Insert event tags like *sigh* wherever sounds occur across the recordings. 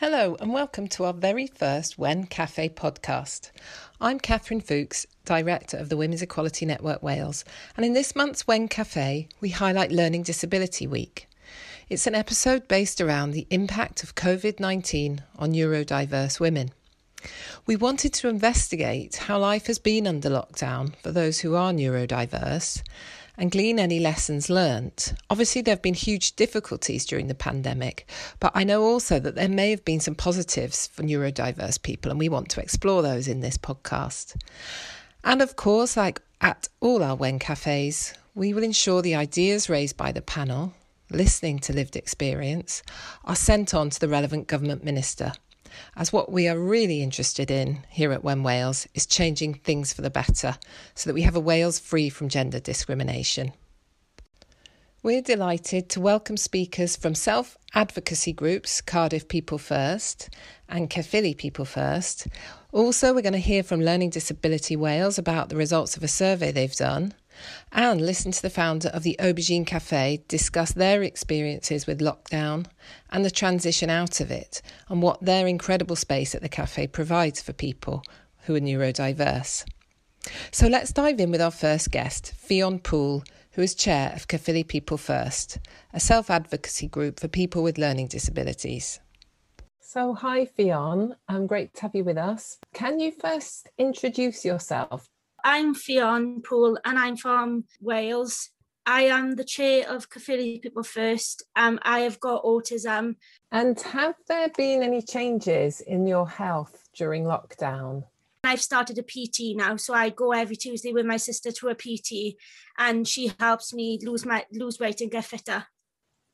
Hello, and welcome to our very first WEN Cafe podcast. I'm Catherine Fookes, Director of the Women's Equality Network Wales, and in this month's WEN Cafe, we highlight Learning Disability Week. It's an episode based around the impact of COVID 19 on neurodiverse women. We wanted to investigate how life has been under lockdown for those who are neurodiverse and glean any lessons learnt. Obviously, there have been huge difficulties during the pandemic, but I know also that there may have been some positives for neurodiverse people, and we want to explore those in this podcast. And of course, like at all our WEN cafes, we will ensure the ideas raised by the panel, listening to lived experience, are sent on to the relevant government minister as what we are really interested in here at WEN Wales is changing things for the better so that we have a Wales free from gender discrimination. We're delighted to welcome speakers from self advocacy groups Cardiff People First and Caerphilly People First. Also, we're going to hear from Learning Disability Wales about the results of a survey they've done and listen to the founder of the Aubergine Cafe discuss their experiences with lockdown and the transition out of it, and what their incredible space at the cafe provides for people who are neurodiverse. So let's dive in with our first guest, Ffion Poole, who is chair of Caerphilly People First, a self advocacy group for people with learning disabilities. So, hi, Ffion. Um, great to have you with us. Can you first introduce yourself I'm Ffion Poole and I'm from Wales. I am the chair of Caerphilly People First. Um, I have got autism. And have there been any changes in your health during lockdown? I've started a PT now, so I go every Tuesday with my sister to a PT, and she helps me lose my lose weight and get fitter.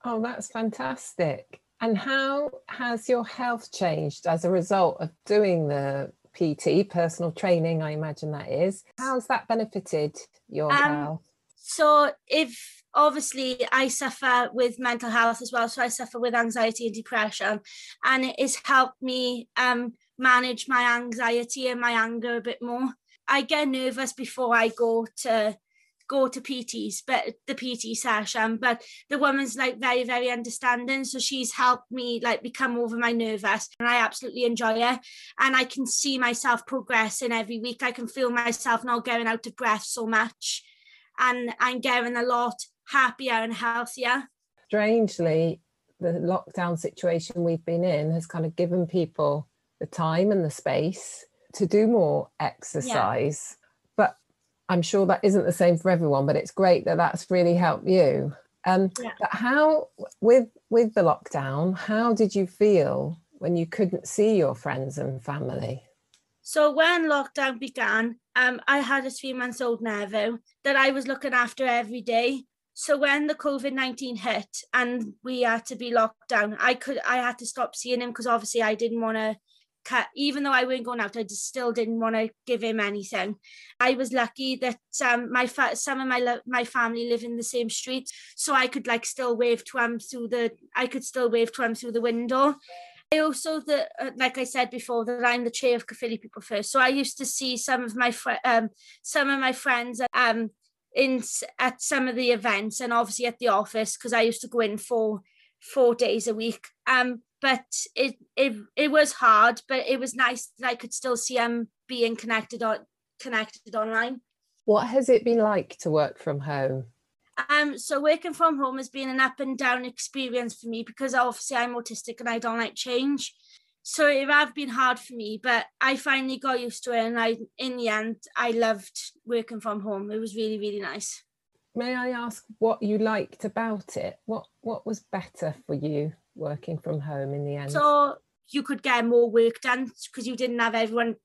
Oh, that's fantastic! And how has your health changed as a result of doing the PT, personal training, I imagine that is. How's that benefited your um, health? So, if obviously I suffer with mental health as well, so I suffer with anxiety and depression, and it has helped me um, manage my anxiety and my anger a bit more. I get nervous before I go to go to PTs, but the PT session. Um, but the woman's like very, very understanding. So she's helped me like become over my nervous and I absolutely enjoy it. And I can see myself progressing every week. I can feel myself not going out of breath so much. And I'm getting a lot happier and healthier. Strangely, the lockdown situation we've been in has kind of given people the time and the space to do more exercise. Yeah I'm sure that isn't the same for everyone, but it's great that that's really helped you. Um, yeah. But how, with with the lockdown, how did you feel when you couldn't see your friends and family? So when lockdown began, um, I had a three months old nephew that I was looking after every day. So when the COVID nineteen hit and we had to be locked down, I could I had to stop seeing him because obviously I didn't want to even though I weren't going out, I just still didn't want to give him anything. I was lucky that um, my fa- some of my lo- my family live in the same street, so I could like still wave to him through the I could still wave to him through the window. I also that uh, like I said before that I'm the chair of Caerphilly People First, so I used to see some of my fr- um, some of my friends um in at some of the events and obviously at the office because I used to go in for four days a week. Um, but it it it was hard, but it was nice that I could still see them being connected on connected online. What has it been like to work from home? Um, so working from home has been an up and down experience for me because obviously I'm autistic and I don't like change. So it have been hard for me, but I finally got used to it, and I, in the end, I loved working from home. It was really, really nice. May I ask what you liked about it? What What was better for you? working from home in the end? So you could get more work done because you didn't have everyone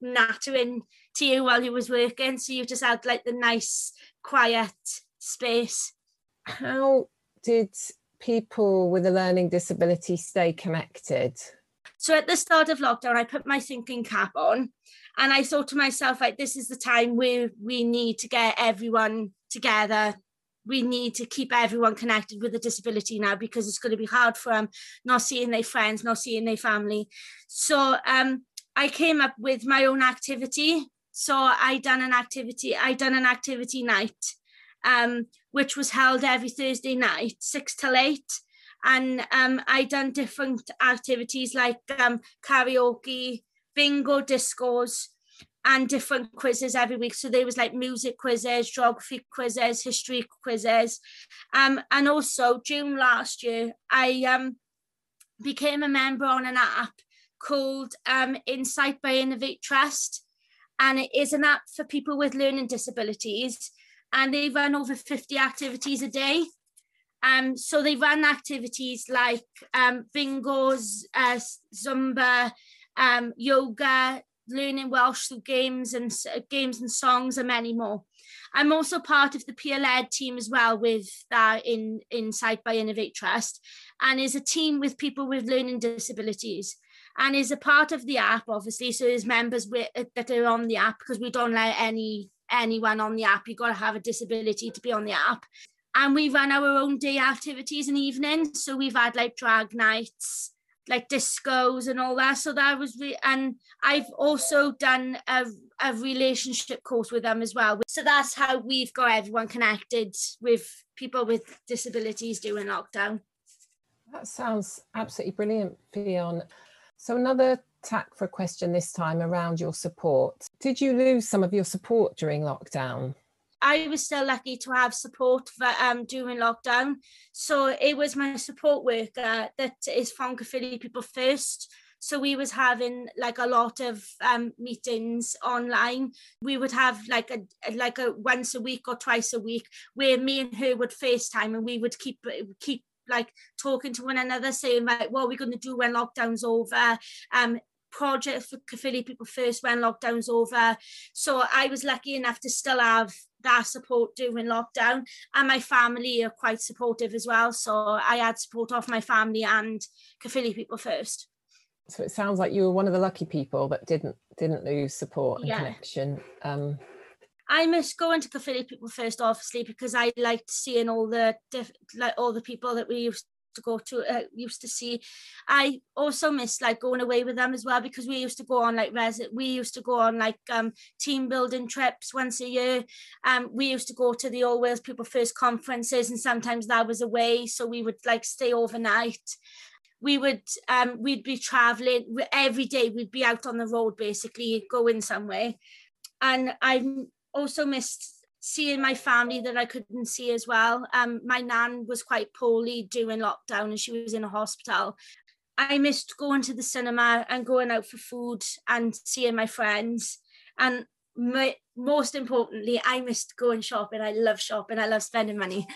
nattering to you while you was working. So you just had like the nice, quiet space. How did people with a learning disability stay connected? So at the start of lockdown, I put my thinking cap on and I thought to myself, like, this is the time where we need to get everyone together we need to keep everyone connected with a disability now because it's going to be hard for them not seeing their friends, not seeing their family. So um, I came up with my own activity. So I done an activity. I done an activity night, um, which was held every Thursday night, six till eight. and um, I done different activities like um, karaoke, bingo, discos, and different quizzes every week. So there was like music quizzes, geography quizzes, history quizzes, um, and also June last year I um, became a member on an app called um, Insight by Innovate Trust, and it is an app for people with learning disabilities, and they run over fifty activities a day. Um, so they run activities like um, bingos, uh, Zumba, um, yoga, learning Welsh through games and uh, games and songs, and many more. I'm also part of the peer-led team as well with that in Insight by Innovate Trust, and is a team with people with learning disabilities and is a part of the app obviously. So there's members with, uh, that are on the app because we don't let any anyone on the app. You've got to have a disability to be on the app. And we run our own day activities and evenings. So we've had like drag nights like discos and all that. So that was re- and i've also done a, a relationship course with them as well. So that's how we've got everyone connected with people with disabilities during lockdown. That sounds absolutely brilliant Ffion so another tack for a question this time around your support. Did you lose some of your support during lockdown I was still lucky to have support for, um, during lockdown. So it was my support worker that is from Caerphilly People First. So we was having like a lot of um, meetings online. We would have like a like a once a week or twice a week where me and her would FaceTime and we would keep keep like talking to one another, saying like, what are we going to do when lockdown's over? Um, project for Caerphilly People First when lockdown's over. So I was lucky enough to still have that support during lockdown. And my family are quite supportive as well. So I had support off my family and Caerphilly people first. So it sounds like you were one of the lucky people that didn't didn't lose support and yeah. connection. Um I miss going to Caerphilly people first obviously because I liked seeing all the diff- like all the people that we used to go to uh, used to see. I also miss like going away with them as well because we used to go on like res we used to go on like um team building trips once a year. Um we used to go to the all wales people first conferences and sometimes that was away so we would like stay overnight. We would um we'd be traveling every day we'd be out on the road basically going somewhere. And i also missed seeing my family that I couldn't see as well. Um, my nan was quite poorly during lockdown and she was in a hospital. I missed going to the cinema and going out for food and seeing my friends. And my, most importantly, I missed going shopping. I love shopping. I love spending money.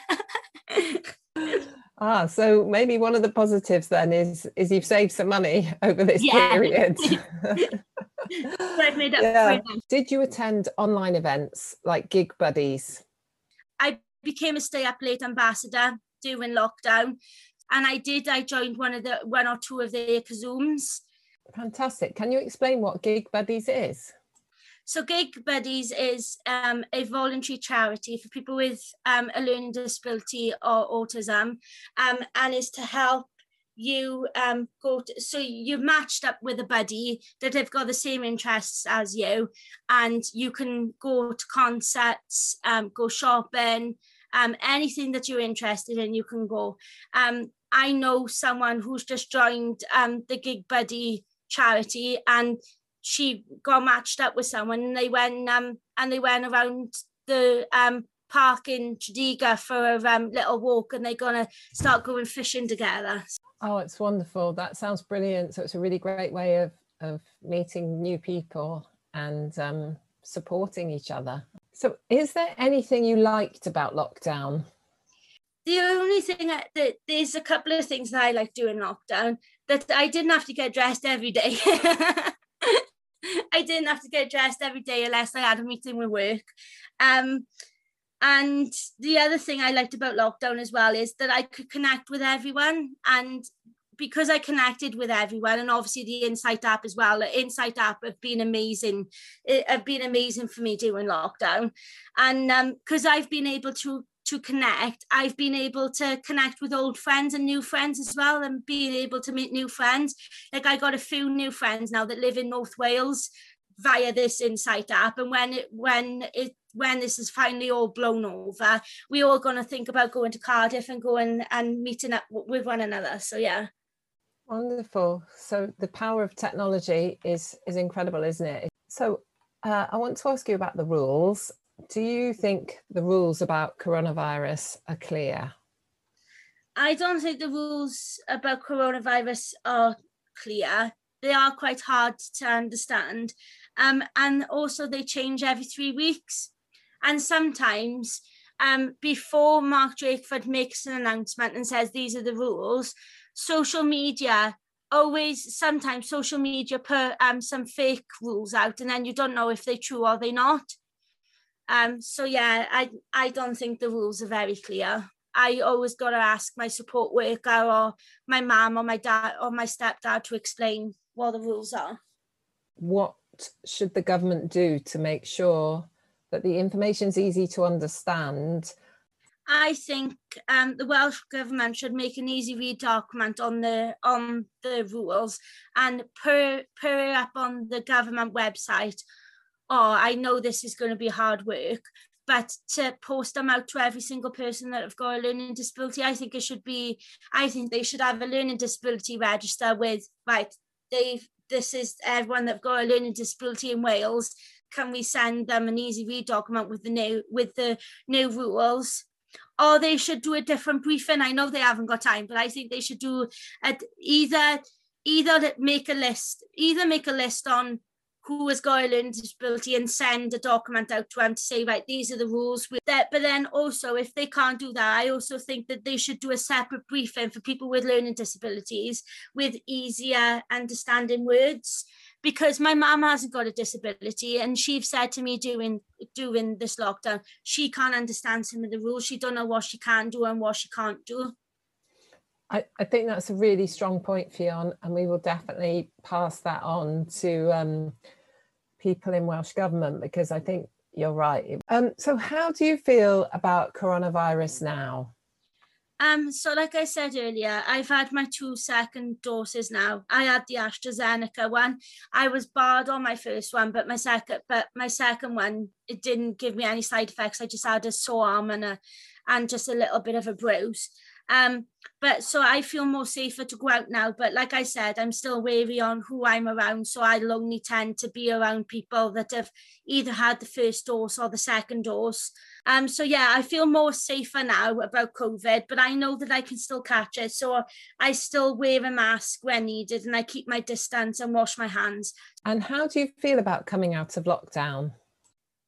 *laughs* ah, so maybe one of the positives then is is you've saved some money *laughs* over this yeah. period. *laughs* I've made up yeah. Did you attend online events like Gig Buddies? I became a stay up late ambassador during lockdown. And I did, I joined one of the one or two of the Zooms. Fantastic. Can you explain what Gig Buddies is? So Gig Buddies is um, a voluntary charity for people with um, a learning disability or autism um, and is to help you um, go to, so you've matched up with a buddy that have got the same interests as you and you can go to concerts um, go shopping um, anything that you're interested in you can go. Um, i know someone who's just joined um, the gig buddy charity and she got matched up with someone and they went um, and they went around the um, park in Tredegar for a um, little walk and they're gonna start going fishing together. Oh, it's wonderful. That sounds brilliant. So it's a really great way of, of meeting new people and um, supporting each other. So, is there anything you liked about lockdown? The only thing that, that there's a couple of things that I like doing lockdown that I didn't have to get dressed every day. *laughs* I didn't have to get dressed every day unless I had a meeting with work. Um, and the other thing I liked about lockdown as well is that I could connect with everyone. And because I connected with everyone, and obviously the Insight app as well, the Insight app have been amazing. It have been amazing for me during lockdown. And because um, I've been able to to connect, I've been able to connect with old friends and new friends as well, and being able to meet new friends. Like I got a few new friends now that live in North Wales via this Insight app. And when it when it when this is finally all blown over, we're all going to think about going to Cardiff and going and meeting up with one another. So yeah. Wonderful. So the power of technology is is incredible, isn't it? So uh, I want to ask you about the rules. Do you think the rules about coronavirus are clear? I don't think the rules about coronavirus are clear. They are quite hard to understand. Um, and also they change every three weeks. And sometimes um, before Mark Drakeford makes an announcement and says these are the rules, social media always sometimes social media put um, some fake rules out and then you don't know if they're true or they're not. Um, so yeah, I, I don't think the rules are very clear. I always got to ask my support worker or my mum or my dad or my stepdad to explain what the rules are. What should the government do to make sure that the information is easy to understand? I think um, the Welsh government should make an easy read document on the on the rules and put, put it up on the government website. Oh, I know this is going to be hard work, but to post them out to every single person that have got a learning disability, I think it should be. I think they should have a learning disability register with right. They this is everyone that've got a learning disability in Wales. Can we send them an easy read document with the new with the new rules? or they should do a different briefing. I know they haven't got time, but I think they should do a, either either make a list, either make a list on who has got a learning disability and send a document out to them to say, right, these are the rules with that. But then also, if they can't do that, I also think that they should do a separate briefing for people with learning disabilities with easier understanding words. Because my mum hasn't got a disability and she's said to me during during this lockdown she can't understand some of the rules. She don't know what she can do and what she can't do. I, I think that's a really strong point Ffion and we will definitely pass that on to um, people in Welsh Government because I think you're right. Um, so how do you feel about coronavirus now? Um, so like I said earlier, I've had my two second doses now. I had the AstraZeneca one. I was barred on my first one, but my second but my second one, it didn't give me any side effects. I just had a sore arm and a and just a little bit of a bruise. Um, but so I feel more safer to go out now. But like I said, I'm still wary on who I'm around. So I'll only tend to be around people that have either had the first dose or the second dose. Um, so yeah, I feel more safer now about COVID, but I know that I can still catch it. So I still wear a mask when needed and I keep my distance and wash my hands. And how do you feel about coming out of lockdown?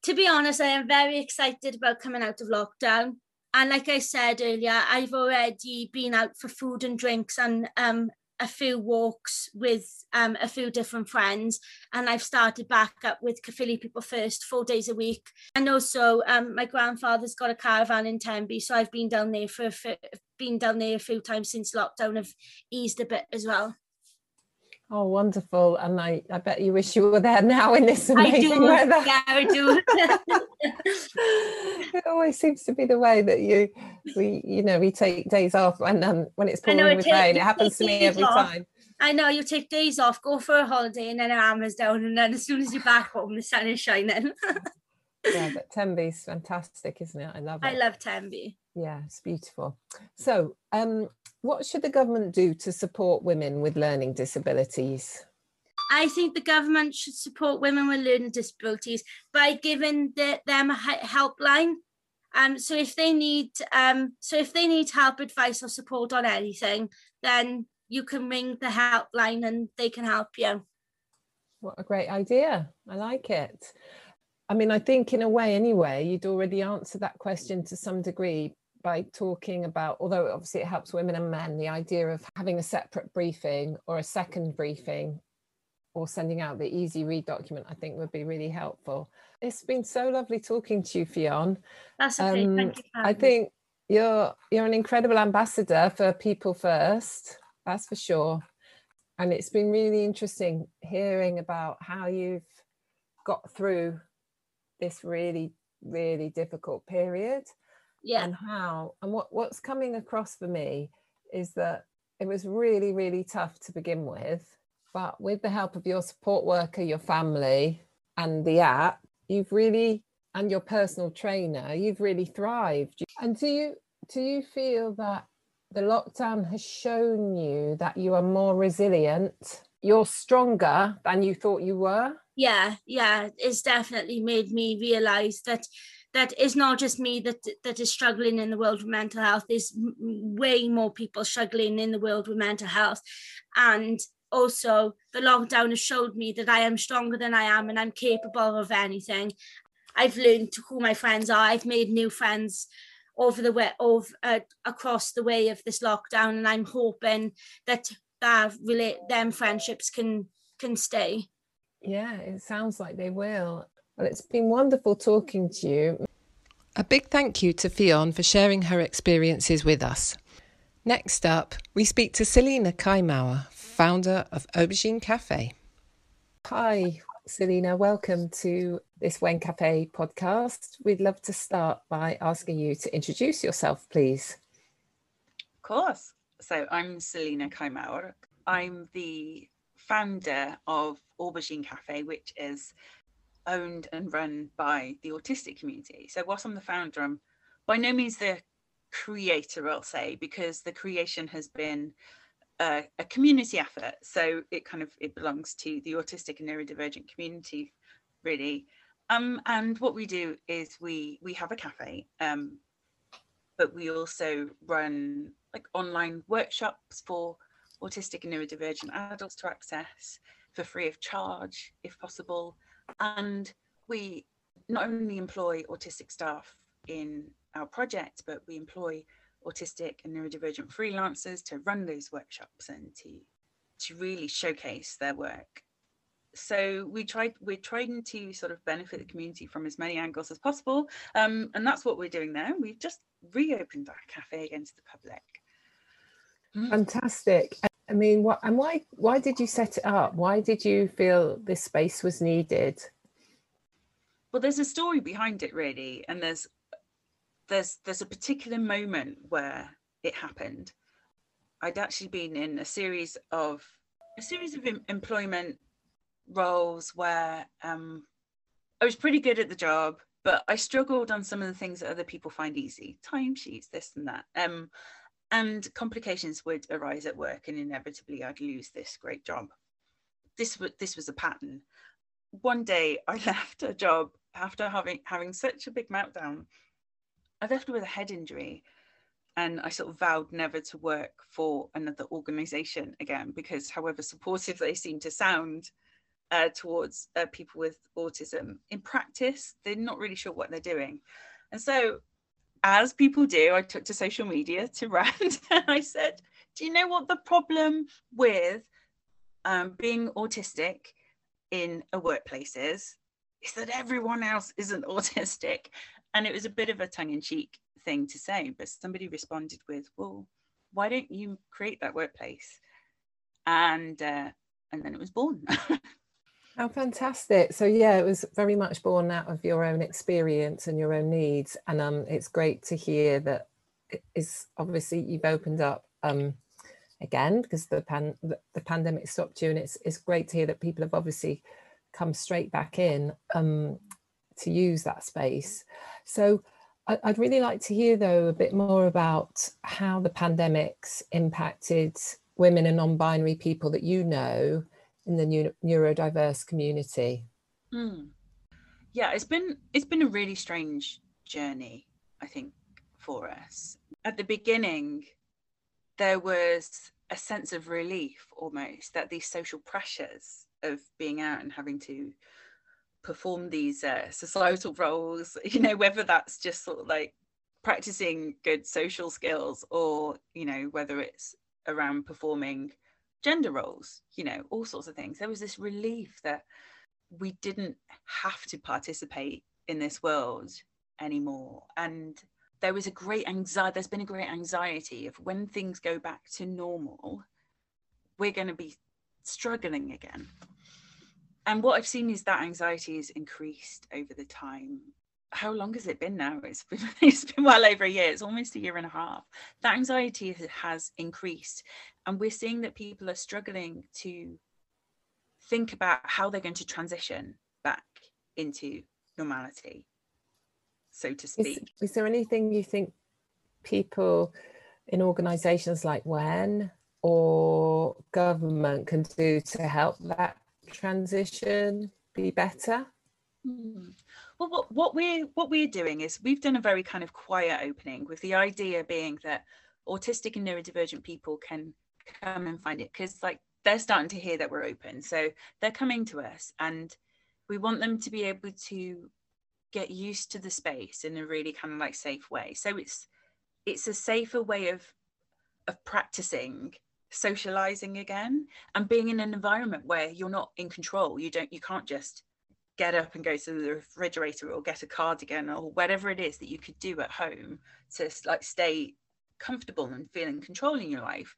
To be honest, I am very excited about coming out of lockdown and like I said earlier, I've already been out for food and drinks and um, a few walks with um, a few different friends. And I've started back up with Caerphilly People First four days a week. And also, um, my grandfather's got a caravan in Tenby, so I've been down there for been down there a few times since lockdown. Have eased a bit as well. Oh, wonderful. And I, I bet you wish you were there now in this amazing weather. Yeah, I do. *laughs* it always seems to be the way that you we you know we take days off and um, when it's pouring know, with take, rain. It happens to me every off. time. I know you take days off, go for a holiday, and then your armor's down, and then as soon as you're back home, the sun is shining. *laughs* yeah, but *laughs* Tenby's fantastic, isn't it? I love it. I love Tenby. Yeah, it's beautiful. So, um, what should the government do to support women with learning disabilities? I think the government should support women with learning disabilities by giving the, them a helpline. Um, so if they need, um, so if they need help, advice, or support on anything, then you can ring the helpline and they can help you. What a great idea! I like it. I mean, I think in a way, anyway, you'd already answered that question to some degree by talking about, although obviously it helps women and men, the idea of having a separate briefing or a second briefing or sending out the easy read document, I think would be really helpful. It's been so lovely talking to you, Ffion. That's okay. Um, Thank you. I think you're you're an incredible ambassador for People First. That's for sure. And it's been really interesting hearing about how you've got through this really, really difficult period yeah and how and what what's coming across for me is that it was really really tough to begin with but with the help of your support worker your family and the app you've really and your personal trainer, you've really thrived. And do you do you feel that the lockdown has shown you that you are more resilient? You're stronger than you thought you were? Yeah, yeah, it's definitely made me realize that that is not just me that that is struggling in the world with mental health. There's way more people struggling in the world with mental health, and also the lockdown has showed me that I am stronger than I am and I'm capable of anything. I've learned who my friends are. I've made new friends over the way of uh, across the way of this lockdown, and I'm hoping that that relate them friendships can can stay. Yeah, it sounds like they will. Well, it's been wonderful talking to you. A big thank you to Ffion for sharing her experiences with us. Next up, we speak to Selina Kaimauer, founder of Aubergine Cafe. Hi, Selina. Welcome to this WEN Cafe podcast. We'd love to start by asking you to introduce yourself, please. Of course. So I'm Selina Kaimauer. I'm the founder of Aubergine Cafe, which is owned and run by the autistic community. So whilst I'm the founder, I'm by no means the creator, I'll say, because the creation has been a, a, community effort. So it kind of it belongs to the autistic and neurodivergent community, really. Um, and what we do is we we have a cafe, um, but we also run like online workshops for autistic and neurodivergent adults to access for free of charge, if possible. And we not only employ autistic staff in our project, but we employ autistic and neurodivergent freelancers to run those workshops and to to really showcase their work. So we tried we're trying to sort of benefit the community from as many angles as possible. Um, and that's what we're doing now. We've just reopened our cafe again to the public. Hmm. Fantastic. I mean, what and why why did you set it up? Why did you feel this space was needed? Well, there's a story behind it really, and there's there's there's a particular moment where it happened. I'd actually been in a series of a series of em- employment roles where um, I was pretty good at the job, but I struggled on some of the things that other people find easy, timesheets, this and that. Um, and complications would arise at work, and inevitably I'd lose this great job. This was this was a pattern. One day I *laughs* left a job after having having such a big meltdown I left with a head injury and I sort of vowed never to work for another organization again because however supportive they seem to sound uh, towards uh, people with autism in practice they're not really sure what they're doing and so as people do i took to social media to *laughs* rant and i said do you know what the problem with um, being autistic in a workplace is is that everyone else isn't *laughs* autistic? And it was a bit of a tongue-in-cheek thing to say but somebody responded with well why don't you create that workplace? And uh, and then it was born *laughs* how fantastic. So yeah it was very much born out of your own experience and your own needs and um it's great to hear that it is obviously you've opened up um again because the pan the, the pandemic stopped you and it's it's great to hear that people have obviously come straight back in um to use that space. So I'd really like to hear, though, a bit more about how the pandemics impacted women and non-binary people that you know in the neurodiverse community. Mm. Yeah, it's been it's been a really strange journey, I think, for us. At the beginning, there was a sense of relief almost that these social pressures of being out and having to perform these uh, societal *laughs* roles you know whether that's just sort of like practicing good social skills or you know whether it's around performing gender roles you know all sorts of things there was this relief that we didn't have to participate in this world anymore and there was a great anxiety there's been a great anxiety of when things go back to normal we're going to be struggling again and what I've seen is that anxiety has increased over the time. How long has it been now? It's *laughs* been, it's been well over a year. It's almost a year and a half. That anxiety has increased. And we're seeing that people are struggling to think about how they're going to transition back into normality. so to speak. Is, is there anything you think people in organisations like WEN or government can do to help that transition be better? Hmm. Well, what, what we're what we're doing is we've done a very kind of quiet opening, with the idea being that autistic and neurodivergent people can come and find it because like they're starting to hear that we're open, so they're coming to us, and we want them to be able to get used to the space in a really kind of like safe way. So it's it's a safer way of of practicing socializing again and being in an environment where you're not in control you don't you can't just get up and go to the refrigerator or get a cardigan or whatever it is that you could do at home to like stay comfortable and feel in control in your life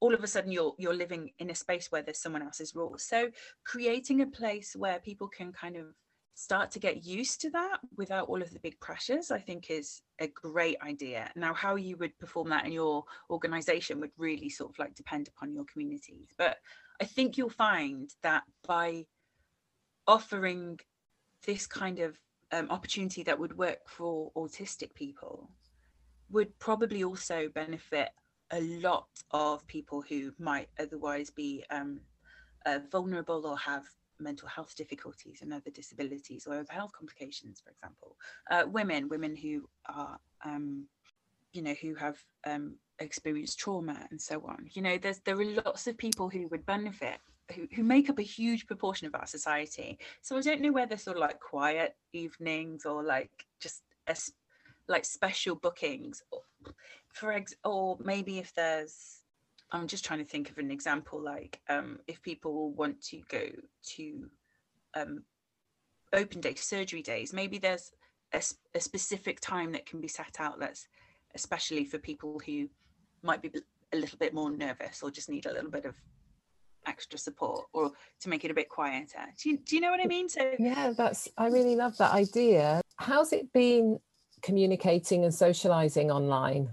all of a sudden you're you're living in a space where there's someone else's rules. So creating a place where people can kind of start to get used to that without all of the big pressures i think is a great idea. Now how you would perform that in your organization would really sort of like depend upon your communities. But i think you'll find that by offering this kind of um, opportunity that would work for autistic people would probably also benefit a lot of people who might otherwise be um, uh, vulnerable or have mental health difficulties and other disabilities or other health complications, for example. Uh, women, women who are, um, you know, who have um, experienced trauma and so on. You know, there's there are lots of people who would benefit. Who, who make up a huge proportion of our society. So I don't know whether sort of like quiet evenings or like just a, like special bookings or, for ex or maybe if there's I'm just trying to think of an example like um, if people want to go to um, open day surgery days, maybe there's a, a, specific time that can be set out that's especially for people who might be a little bit more nervous or just need a little bit of extra support or to make it a bit quieter. Do you, do you know what I mean? So yeah, that's I really love that idea. How's it been communicating and socializing online?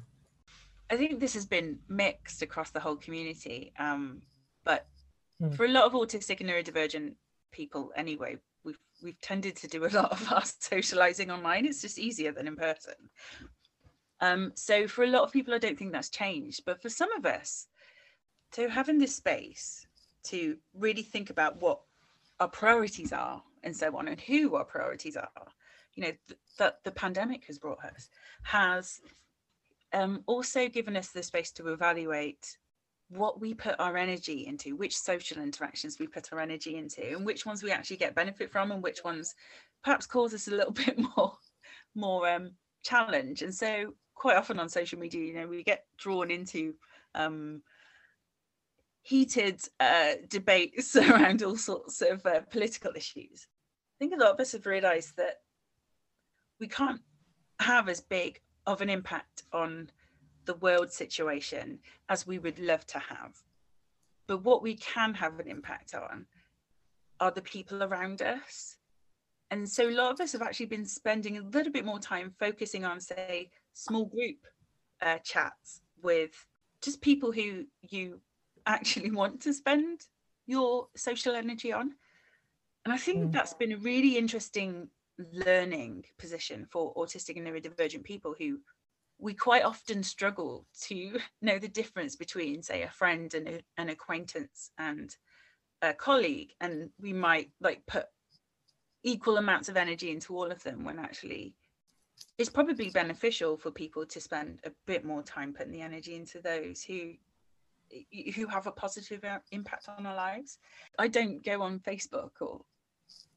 I think this has been mixed across the whole community. Um, but mm. for a lot of autistic and neurodivergent people, anyway, we've we've tended to do a *laughs* lot of our socializing online. It's just easier than in person. Um, so for a lot of people, I don't think that's changed. But for some of us, so having this space to really think about what our priorities are and so on, and who our priorities are, you know, th- that the pandemic has brought us, has um, also given us the space to evaluate what we put our energy into, which social interactions we put our energy into, and which ones we actually get benefit from, and which ones perhaps cause us a little *laughs* bit more, more um, challenge. And so, quite often on social media, you know, we get drawn into um, heated uh, debates *laughs* around all sorts of uh, political issues. I think a lot of us have realised that we can't have as big of an impact on the world situation as we would love to have. But what we can have an impact on are the people around us. And so a lot of us have actually been spending a little bit more time focusing on, say, small group uh, chats with just people who you actually *laughs* want to spend your social energy on. And I think mm. that's been a really interesting learning position for autistic and neurodivergent people who we quite often struggle to *laughs* know the difference between say a friend and a, an acquaintance and a colleague and we might like put equal amounts of energy into all of them when actually it's probably beneficial for people to spend a bit more time putting the energy into those who who have a positive impact on our lives i don't go on facebook or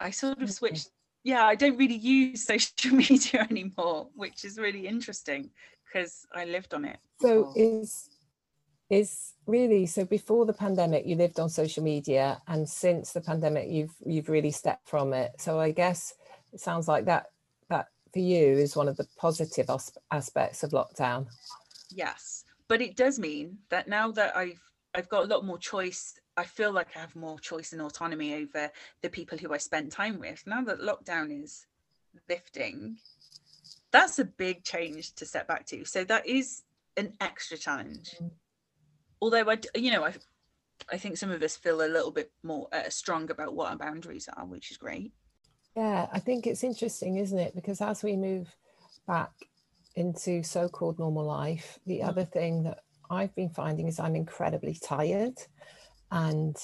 i sort of switched yeah, I don't really use *laughs* social media anymore, which is really interesting because I lived on it. So is is really so before the pandemic you lived on social media and since the pandemic you've you've really stepped from it. So I guess it sounds like that that for you is one of the positive aspects of lockdown. Yes, but it does mean that now that I've I've got a lot more choice I feel like I have more choice and autonomy over the people who I spend time with. Now that lockdown is lifting, that's a big change to set back to. So that is an extra challenge. Although I, you know, I, I think some of us feel a little bit more uh, strong about what our boundaries are, which is great. Yeah, I think it's interesting, isn't it? Because as we move back into so-called normal life, the mm. other thing that I've been finding is I'm incredibly tired and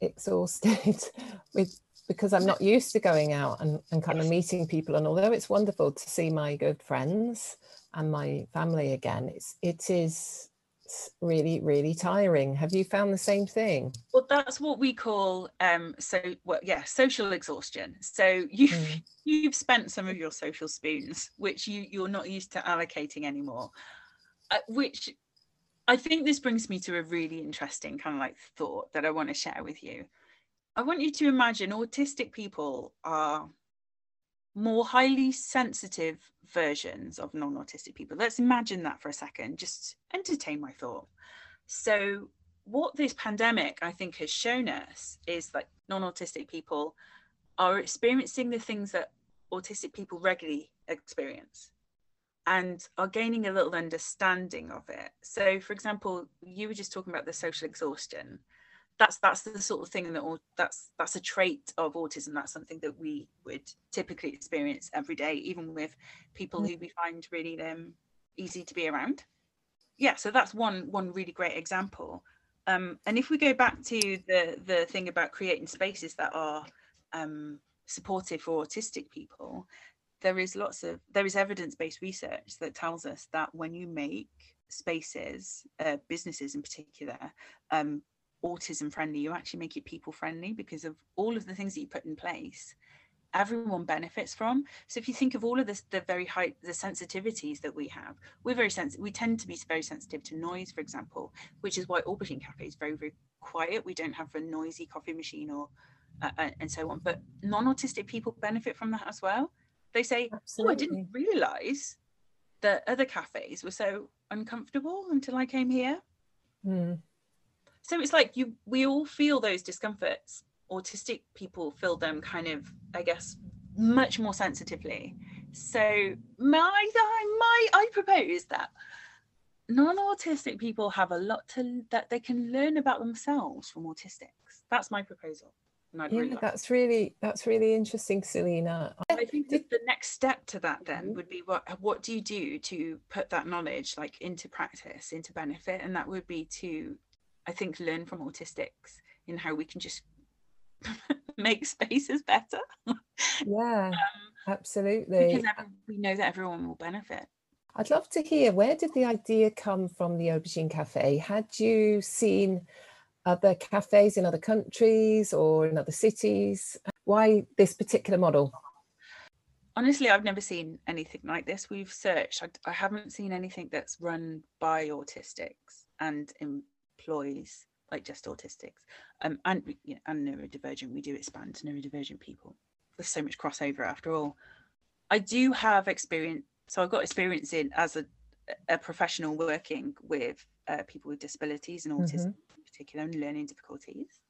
exhausted *laughs* with because I'm not used to going out and, and kind of meeting people. And although it's wonderful to see my good friends and my family again, it's it is really really tiring have you found the same thing well that's what we call um so well yeah social exhaustion so you've mm. *laughs* you've spent some of your social spoons which you you're not used to allocating anymore uh, which I think this brings me to a really interesting kind of like thought that I want to share with you. I want you to imagine autistic people are more highly sensitive versions of non autistic people. Let's imagine that for a second, just entertain my thought. So, what this pandemic I think has shown us is that non autistic people are experiencing the things that autistic people regularly experience and are gaining a little understanding of it. So, for example, you were just talking about the social exhaustion. That's that's the sort of thing that that's that's a trait of autism. That's something that we would typically experience every day, even with people mm. who we find really um, easy to be around. Yeah, so that's one one really great example. Um, and if we go back to the the thing about creating spaces that are um, supportive for autistic people, there is lots of there is evidence-based research that tells us that when you make spaces uh, businesses in particular um, autism friendly you actually make it people friendly because of all of the things that you put in place everyone benefits from so if you think of all of this the very high the sensitivities that we have we're very sensitive we tend to be very sensitive to noise for example which is why aubergine cafe is very very quiet we don't have a noisy coffee machine or uh, uh and so on but non-autistic people benefit from that as well they say, Absolutely. "Oh, I didn't realize that other cafes were so uncomfortable until I came here." Mm. So it's like you we all feel those discomforts. Autistic people feel them kind of, I guess, much more sensitively. So my my I propose that non-autistic people have a lot to that they can learn about themselves from autistics. That's my proposal yeah, really that's really that's really interesting, Selina. I think the next step to that then mm-hmm. would be what what do you do to put that knowledge like into practice, into benefit, and that would be to, I think, learn from autistics in how we can just *laughs* make spaces better. Yeah, *laughs* um, absolutely. Because we know that everyone will benefit. I'd love to hear where did the idea come from the Aubergine Cafe? Had you seen other cafes in other countries or in other cities? Why this particular model? Honestly, I've never seen anything like this. We've searched, I, I haven't seen anything that's run by autistics and employs like just autistics um, and, you know, and neurodivergent. We do expand to neurodivergent people. There's so much crossover after all. I do have experience, so I've got experience in as a, a professional working with uh, people with disabilities and autism. Mm-hmm particular and learning difficulties.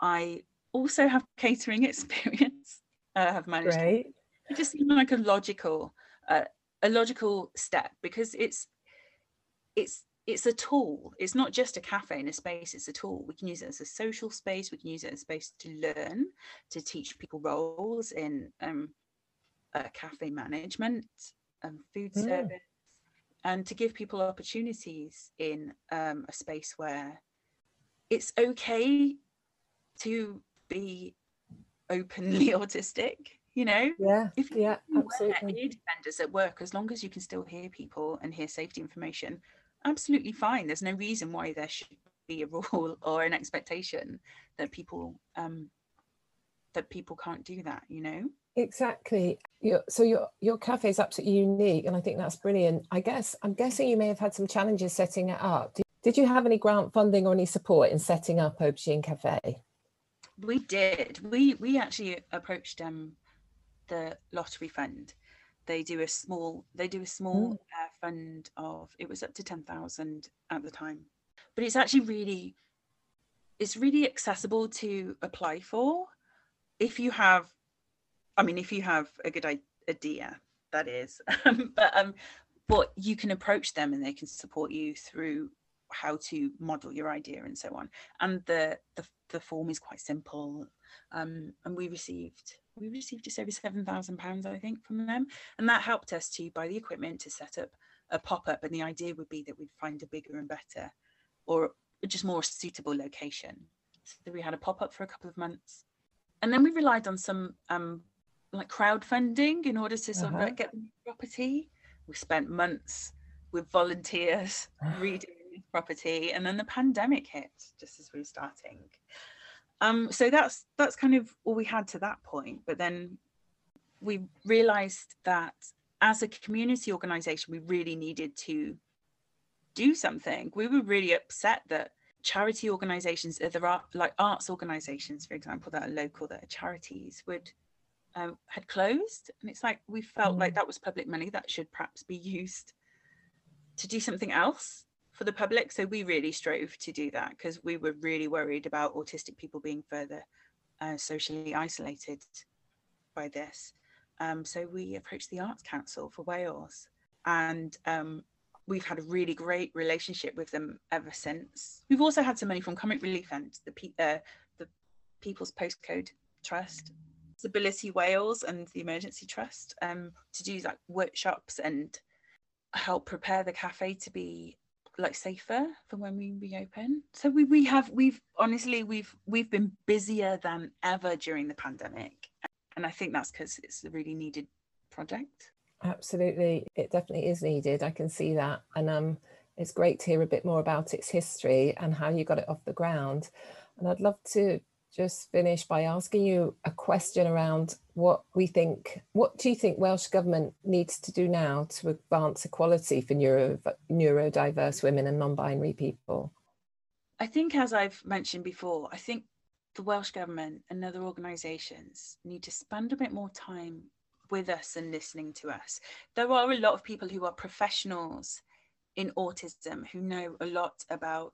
I also have *laughs* catering experience. I have managed. To, it just seemed like a logical, uh, a logical step because it's, it's it's a tool. It's not just a cafe in a space, it's a tool. We can use it as a social space. We can use it as a space to learn, to teach people roles in um, uh, cafe management, and food mm. service, and to give people opportunities in um, a space where it's okay to be openly *laughs* autistic you know yeah if yeah absolutely ear defenders at work as long as you can still hear people and hear safety information absolutely fine there's no reason why there should be a rule *laughs* or an expectation that people um that people can't do that you know exactly your, so your your cafe is absolutely unique and i think that's brilliant i guess i'm guessing you may have had some challenges setting it up did you have any grant funding or any support in setting up Aubergine Cafe? We did. We we actually approached um, the lottery fund. They do a small they do a small mm. uh, fund of it was up to ten thousand at the time, but it's actually really it's really accessible to apply for if you have. I mean, if you have a good idea, that is, *laughs* but um, but you can approach them and they can support you through how to model your idea and so on. And the the, the form is quite simple, um, and we received we received just over seven thousand pounds, I think, from them, and that helped us to buy the equipment to set up a pop up. And the idea would be that we'd find a bigger and better, or just more suitable location. So we had a pop up for a couple of months, and then we relied on some um, like crowdfunding in order to sort uh-huh. of like get the property. We spent months with volunteers *sighs* reading the property, and then the pandemic hit just as we were starting. Um, so that's that's kind of all we had to that point. But then we realised that as a community organisation, we really needed to do something. We were really upset that charity organisations, there are like arts organisations, for example, that are local, that are charities, would um, had closed, and it's like we felt mm. like that was public money that should perhaps be used to do something else for the public. So we really strove to do that because we were really worried about autistic people being further uh, socially isolated by this. Um, so we approached the Arts Council for Wales, and um, we've had a really great relationship with them ever since. We've also had some money from Comic Relief and the uh, the People's Postcode Trust Disability Wales and the Emergency Trust um, to do like workshops and help prepare the cafe to be like safer for when we reopen. So we we have we've honestly we've we've been busier than ever during the pandemic, and I think that's because it's a really needed project. Absolutely, it definitely is needed. I can see that, and um, it's great to hear a bit more about its history and how you got it off the ground. And I'd love to just finish by asking you a question around what we think what do you think welsh government needs to do now to advance equality for neuro neurodiverse women and non-binary people i think as i've mentioned before i think the welsh government and other organisations need to spend a bit more time with us and listening to us there are a lot of people who are professionals in autism who know a lot about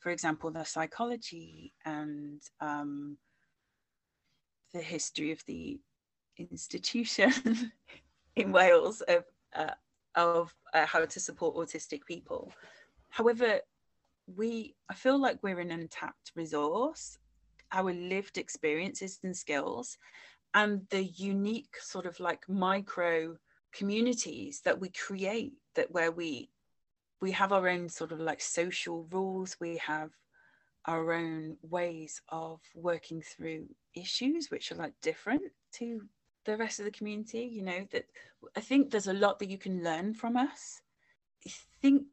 for example, the psychology and um, the history of the institution *laughs* in Wales of uh, of uh, how to support autistic people. However, we I feel like we're an untapped resource. Our lived experiences and skills, and the unique sort of like micro communities that we create that where we we have our own sort of like social rules we have our own ways of working through issues which are like different to the rest of the community you know that i think there's a lot that you can learn from us. I think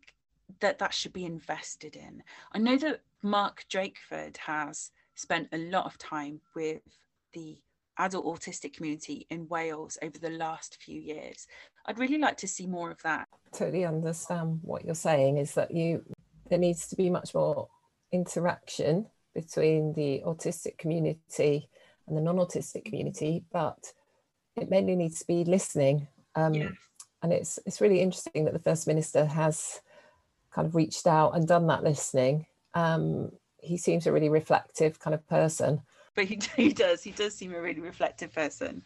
that that should be invested in. I know that mark drakeford has spent a lot of time with the adult autistic community in Wales over the last few years. I'd really like to see more of that. Totally understand what you're saying is that you there needs to be much more interaction between the autistic community and the non-autistic community, but it mainly needs to be listening. Um. And it's it's really interesting that the First Minister has kind of reached out and done that listening. Um, he seems a really reflective kind of person but he, *laughs* he does. He does seem a really reflective person.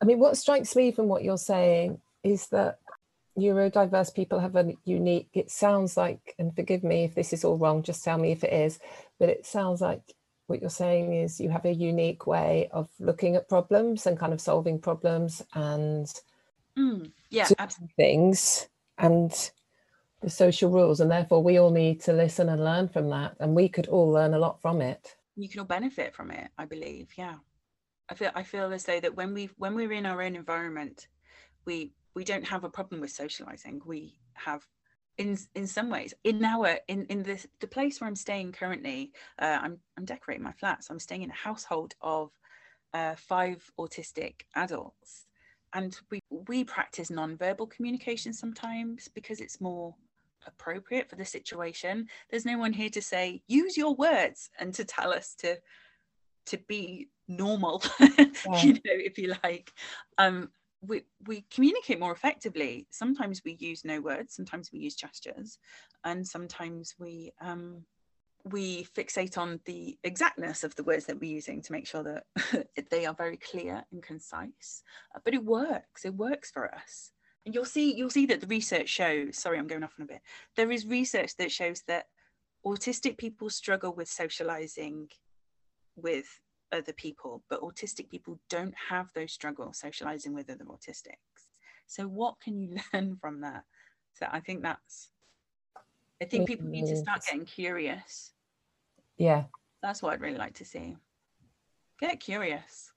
I mean, what strikes me from what you're saying is that neurodiverse people have a unique, it sounds like, and forgive me if this is all wrong, just tell me if it is, but it sounds like what you're saying is you have a unique way of looking at problems and kind of solving problems and mm, yeah, absolutely. things and the social rules. And therefore, we all need to listen and learn from that. And we could all learn a lot from it you can all benefit from it i believe yeah i feel i feel as though that when we when we're in our own environment we we don't have a problem with socializing we have in in some ways in our in in the the place where i'm staying currently uh, i'm i'm decorating my flat so i'm staying in a household of uh, five autistic adults and we we practice non-verbal communication sometimes because it's more appropriate for the situation. There's no one here to say use your words and to tell us to to be normal *laughs* yeah. you know if you like. Um we we communicate more effectively. Sometimes we use no words sometimes we use gestures and sometimes we um we fixate on the exactness of the words that we're using to make sure that *laughs* they are very clear and concise. But it works. It works for us and you'll see you'll see that the research shows sorry i'm going off on a bit there is research that shows that autistic people struggle with socializing with other people, but autistic people don't have those struggles socializing with other autistics. So, what can you *laughs* learn from that? So, I think that's, I think people need to start getting curious. Yeah. That's what I'd really like to see. Get curious.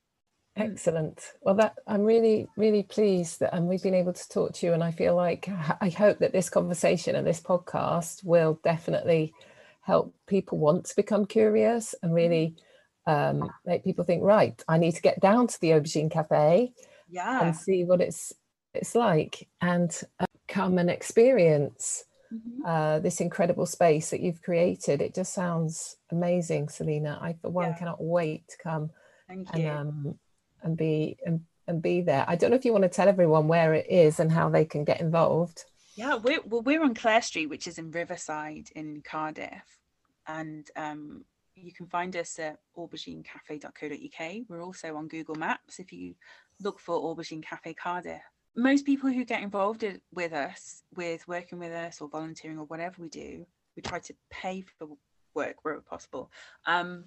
Excellent. Well, that I'm really, really pleased that um, we've been able to talk to you, and I feel like I hope that this conversation and this podcast will definitely help people want to become curious and really um, make people think, right, I need to get down to the Aubergine Cafe yeah. and see what it's it's like and uh, come and experience mm-hmm. uh, this incredible space that you've created. It just sounds amazing, Selina. I, for one, yeah. cannot wait to come Thank and, um, and be and, and be there. I don't know if you want to tell everyone where it is and how they can get involved. Yeah, we're well, we're on Clare Street, which is in Riverside in Cardiff, and um, you can find us at auberginecafe.co.uk. We're also on Google Maps if you look for Aubergine Cafe Cardiff. Most people who get involved with us, with working with us or volunteering or whatever we do, we try to pay for work wherever possible. Um,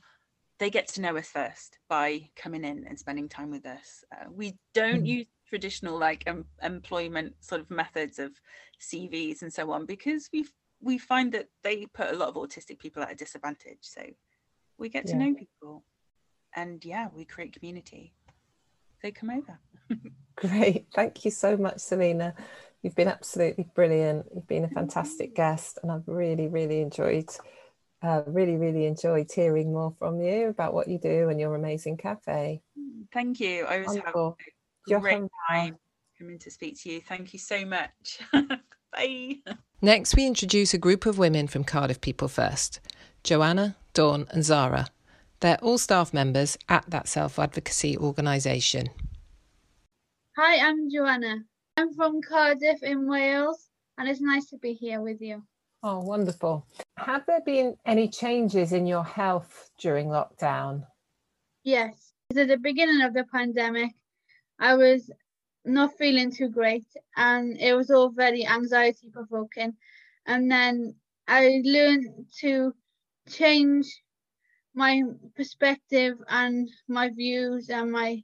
they get to know us first by coming in and spending time with us. Uh, we don't mm. use traditional like um, employment sort of methods of CVs and so on because we we find that they put a lot of autistic people at a disadvantage. So we get to yeah. know people, and yeah, we create community. They come over. *laughs* Great, thank you so much, Selina. You've been absolutely brilliant. You've been a fantastic guest, and I've really, really enjoyed. Uh, really, really enjoyed hearing more from you about what you do and your amazing cafe. Thank you. I was Wonderful. having great time coming to speak to you. Thank you so much. *laughs* Bye. *laughs* Next, we introduce a group of women from Cardiff People First Joanna, Dawn, and Zara. They're all staff members at that self advocacy organisation. Hi, I'm Joanna. I'm from Cardiff in Wales, and it's nice to be here with you. Oh, wonderful. Have there been any changes in your health during lockdown? Yes. At the beginning of the pandemic, I was not feeling too great and it was all very anxiety provoking. And then I learned to change my perspective and my views and my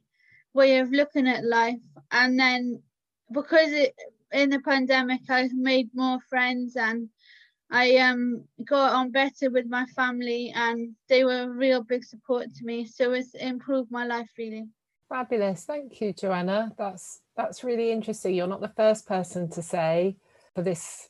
way of looking at life. And then because it, in the pandemic, I made more friends and I um got on better with my family and they were a real big support to me. So it's improved my life really. Fabulous. Thank you, Joanna. That's that's really interesting. You're not the first person to say for this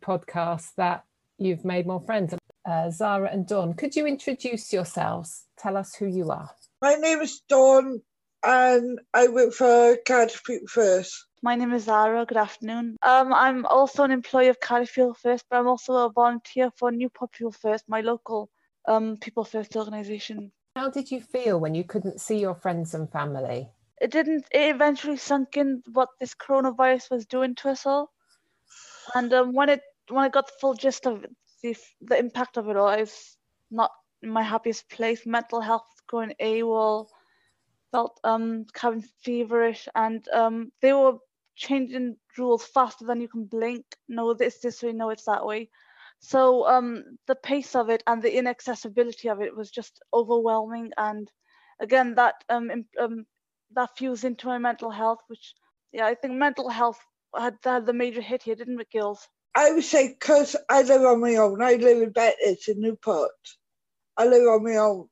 podcast that you've made more friends. Uh, Zara and Dawn, could you introduce yourselves? Tell us who you are. My name is Dawn and I work for Cardiff People First. My name is Zara. Good afternoon. Um, I'm also an employee of Cardiff People First, but I'm also a volunteer for Newport People First, my local um, People First organisation. How did you feel when you couldn't see your friends and family? It didn't. It eventually sunk in what this coronavirus was doing to us all, and um, when it when I got the full gist of it, the the impact of it all, I was not in my happiest place. Mental health going AWOL, felt um cabin feverish, and um they were changing rules faster than you can blink. No, this this way. No, it's that way. So um, the pace of it and the inaccessibility of it was just overwhelming. And again, that um, um, that fused into my mental health, which yeah, I think mental health had, had the major hit here, didn't it, Gills? I would say because I live on my own. I live in Bettws in Newport. I live on my own,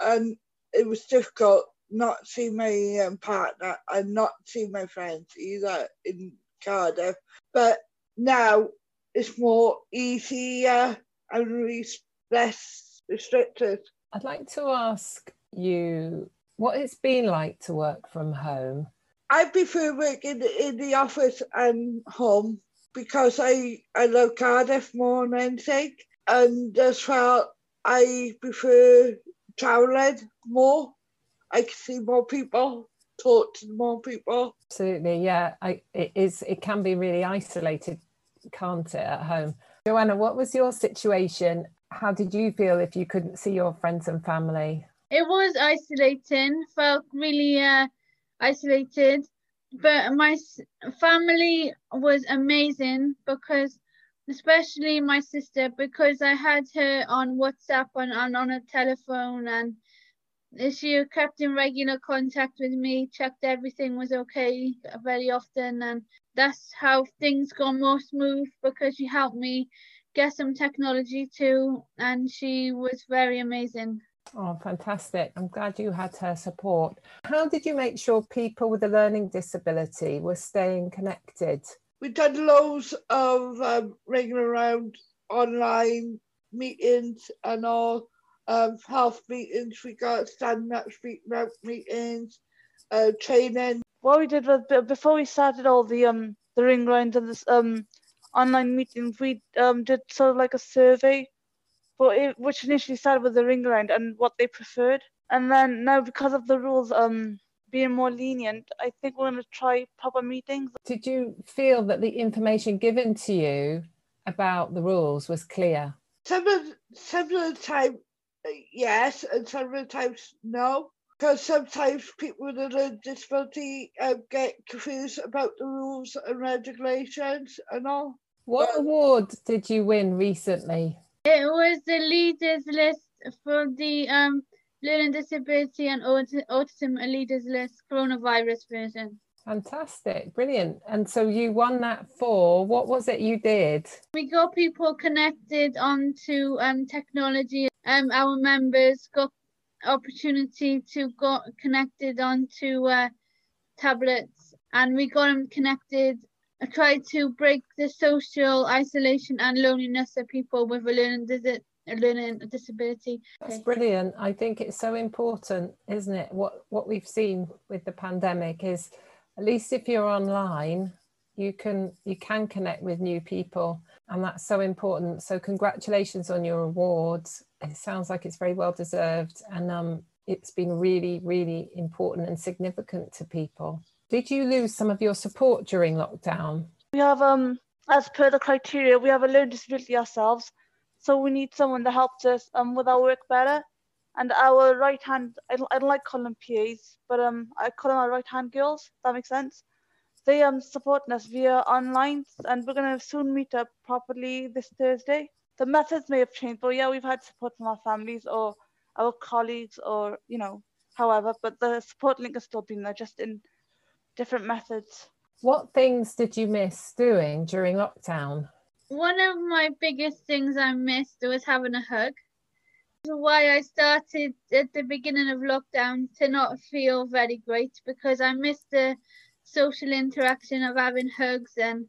and it was difficult not see my um, partner and not see my friends either in Cardiff. But now it's more easier and less restricted. I'd like to ask you what it's been like to work from home. I prefer working in the office and home because I, I love Cardiff more than anything. And as well, I prefer travelling more. I can see more people, talk to more people. Absolutely, yeah. I, it is. It can be really isolated can't it, at home? Joanna, what was your situation? How did you feel if you couldn't see your friends and family? It was isolating, felt really uh, isolated, but my family was amazing because, especially my sister, because I had her on WhatsApp and, and on a telephone, and she kept in regular contact with me, checked everything was okay very often, and that's how things go more smooth because she helped me get some technology too, and she was very amazing. Oh, fantastic. I'm glad you had her support. How did you make sure people with a learning disability were staying connected? We did loads of um, ringing around online meetings and all, um, health meetings. We got stand up, speak out meetings, uh, training. What we did was before we started all the um the ring rounds and this um online meetings, we um did sort of like a survey but it, which initially started with the ring around and what they preferred. And then now, because of the rules um, being more lenient, I think we're going to try proper meetings. Did you feel that the information given to you about the rules was clear? Some of, some of the time, yes, and some of the times, no. Because sometimes people with a learning disability um, get confused about the rules and regulations and all. What but, award did you win recently? It was the leaders list for the um, learning disability and autism leaders list coronavirus version. Fantastic, brilliant. And so you won that for what was it you did? We got people connected onto um, technology. Um, our members got opportunity to got connected onto uh, tablets and we got them connected I try to break the social isolation and loneliness of people with a learning, dis- a learning disability. That's brilliant. I think it's so important, isn't it? What what we've seen with the pandemic is at least if you're online, you can you can connect with new people and that's so important. So congratulations on your awards. It sounds like it's very well deserved and um, it's been really, really important and significant to people. Did you lose some of your support during lockdown? We have, um, as per the criteria, we have a learning disability ourselves. So we need someone to help us um, with our work better. And our right hand, I don't, I don't like calling them PAs, but um, I call them our right hand girls. that makes sense. They um supporting us via online, and we're gonna soon meet up properly this Thursday. The methods may have changed, but yeah, we've had support from our families or our colleagues, or you know, however. But the support link has still been there, just in different methods. What things did you miss doing during lockdown? One of my biggest things I missed was having a hug. Why I started at the beginning of lockdown to not feel very great because I missed the social interaction of having hugs and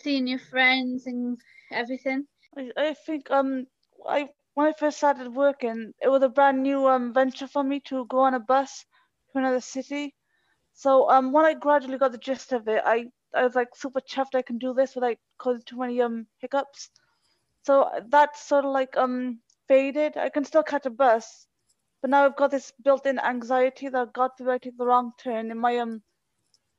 seeing your friends and everything. I, I think um I when I first started working, it was a brand new um venture for me to go on a bus to another city so um, when I gradually got the gist of it, I, I was like super chuffed I can do this without causing too many um hiccups. So that sort of like um faded. I can still catch a bus, but now I've got this built-in anxiety that God forbid I take the wrong turn in my um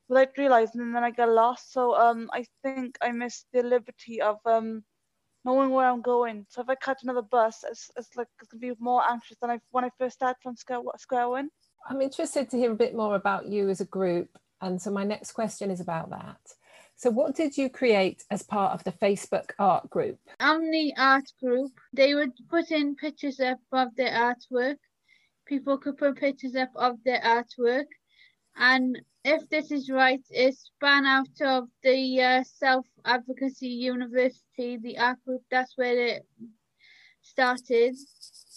without realizing, and then I get lost. So um I think I miss the liberty of um knowing where I'm going. So if I catch another bus, it's, it's like it's gonna be more anxious than I when I first started from square square one. I'm interested to hear a bit more about you as a group. And so my next question is about that. So, what did you create as part of the Facebook art group? I'm the art group. They would put in pictures up of their artwork. People could put pictures up of their artwork. And if this is right, it's span out of the uh, Self Advocacy University, the art group. That's where it started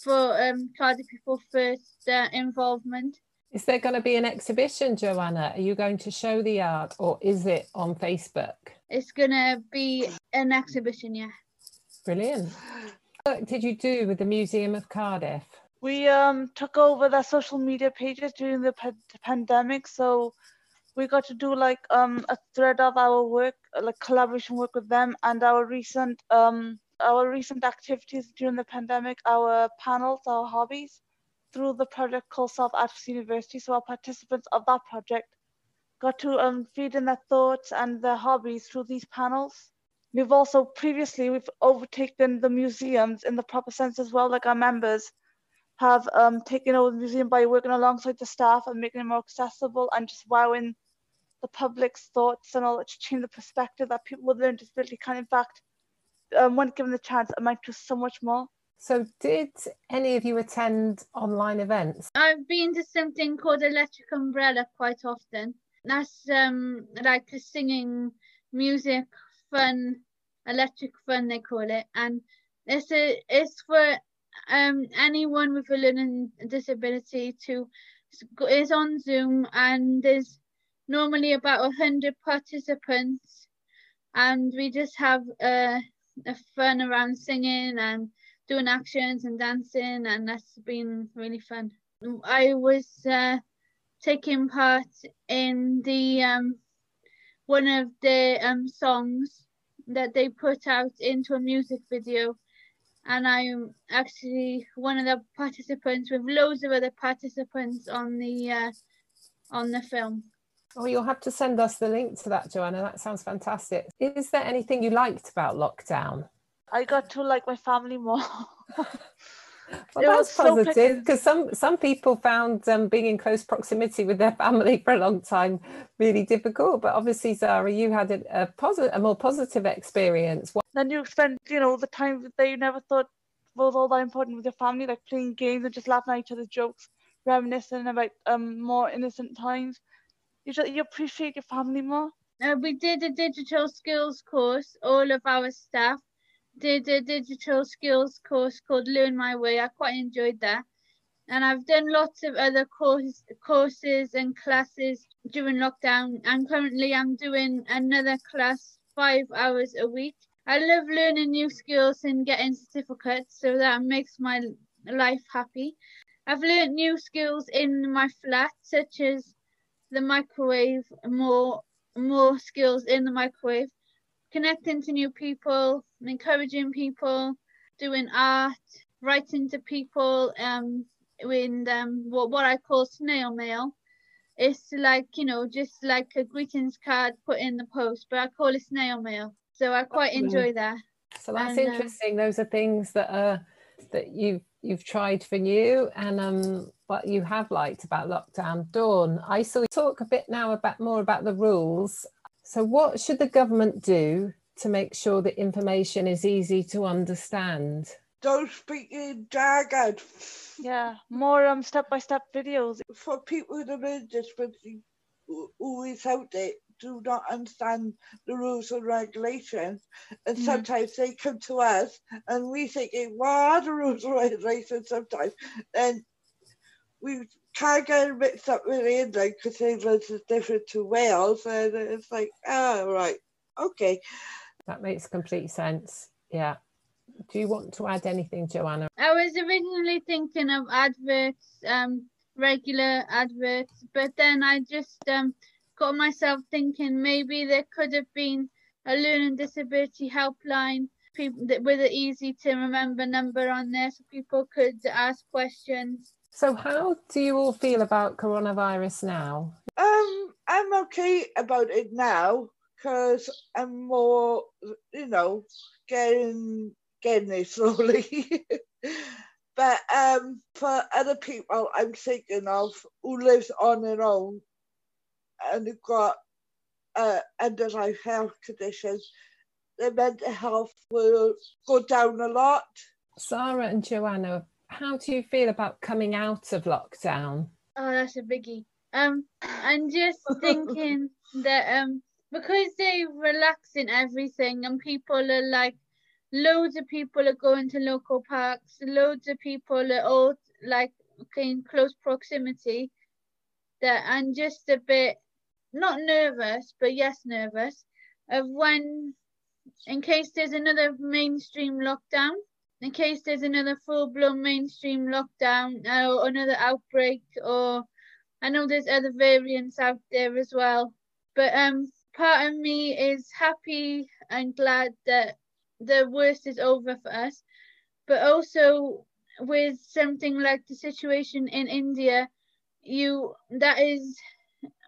for um, Cardiff People First uh, involvement. Is there going to be an exhibition, Joanna? Are you going to show the art or is it on Facebook? It's going to be an exhibition, yeah. Brilliant. What did you do with the Museum of Cardiff? We um, took over their social media pages during the p- pandemic. So we got to do like um, a thread of our work, like collaboration work with them and our recent um, our recent activities during the pandemic, our panels, our hobbies, through the project called Self Advocacy University. So our participants of that project got to um, feed in their thoughts and their hobbies through these panels. We've also previously we've overtaken the museums in the proper sense as well, like our members have um, taken over the museum by working alongside the staff and making it more accessible and just wowing the public's thoughts and all that to change the perspective that people with learning disability can in fact um, when given the chance, amount to so much more. So, did any of you attend online events? I've been to something called Electric Umbrella quite often. That's um like a singing music fun, electric fun they call it, and it's a it's for um anyone with a learning disability to it's on Zoom and there's normally about a hundred participants, and we just have uh, a fun around singing and doing actions and dancing, and that's been really fun. I was uh, taking part in the um, one of the um, songs that they put out into a music video and I'm actually one of the participants with loads of other participants on the uh, on the film. Oh, you'll have to send us the link to that, Joanna. That sounds fantastic. Is there anything you liked about lockdown? I got to like my family more. *laughs* Well, that's positive because some some people found um, being in close proximity with their *laughs* family for a long time really difficult. But obviously, Zara, you had a, a positive, a more positive experience. Then you spend, you know, the time that you never thought was all that important with your family, like playing games and just laughing at each other's jokes, reminiscing about um more innocent times you just, you appreciate your family more. Uh, we did a digital skills course. All of our staff did a digital skills course called Learn My Way. I quite enjoyed that. And I've done lots of other course, courses and classes during lockdown. And currently, I'm doing another class five hours a week. I love learning new skills and getting certificates, so that makes my life happy. I've learned new skills in my flat, such as the microwave, more more skills in the microwave, connecting to new people, encouraging people, doing art, writing to people, um, in um, what what I call snail mail. It's like you know, just like a greetings card put in the post, but I call it snail mail. So I quite enjoy that. So that's and, uh, interesting. Those are things that are that you've you've tried for new and um what you have liked about lockdown dawn i saw you talk a bit now about more about the rules so what should the government do to make sure that information is easy to understand don't speak in jargon yeah more um step-by-step videos for people with a disability who is out there do not understand the rules and regulations. And mm-hmm. sometimes they come to us and we think, what are the rules and regulations sometimes? And we can't get mixed up with England because England is different to Wales. And it's like, oh, right, okay. That makes complete sense. Yeah. Do you want to add anything, Joanna? I was originally thinking of adverts, um, regular adverts, but then I just um, got myself thinking maybe there could have been a learning disability helpline people with an easy to remember number on there so people could ask questions. So how do you all feel about coronavirus now? Um, I'm okay about it now because I'm more, you know, getting getting it *laughs* slowly. but um, for other people, I'm thinking of who lives on their own and they've got uh, underlying health conditions, their mental health will go down a lot. Sarah and Joanna, how do you feel about coming out of lockdown? Oh, that's a biggie. Um, I'm just *laughs* thinking that um, because they're relaxing everything and people are like, loads of people are going to local parks, loads of people are all like in close proximity. That I'm just a bit not nervous, but yes, nervous of when, in case there's another mainstream lockdown, in case there's another full blown mainstream lockdown or another outbreak, or I know there's other variants out there as well. But um, part of me is happy and glad that the worst is over for us, but also with something like the situation in India, you that is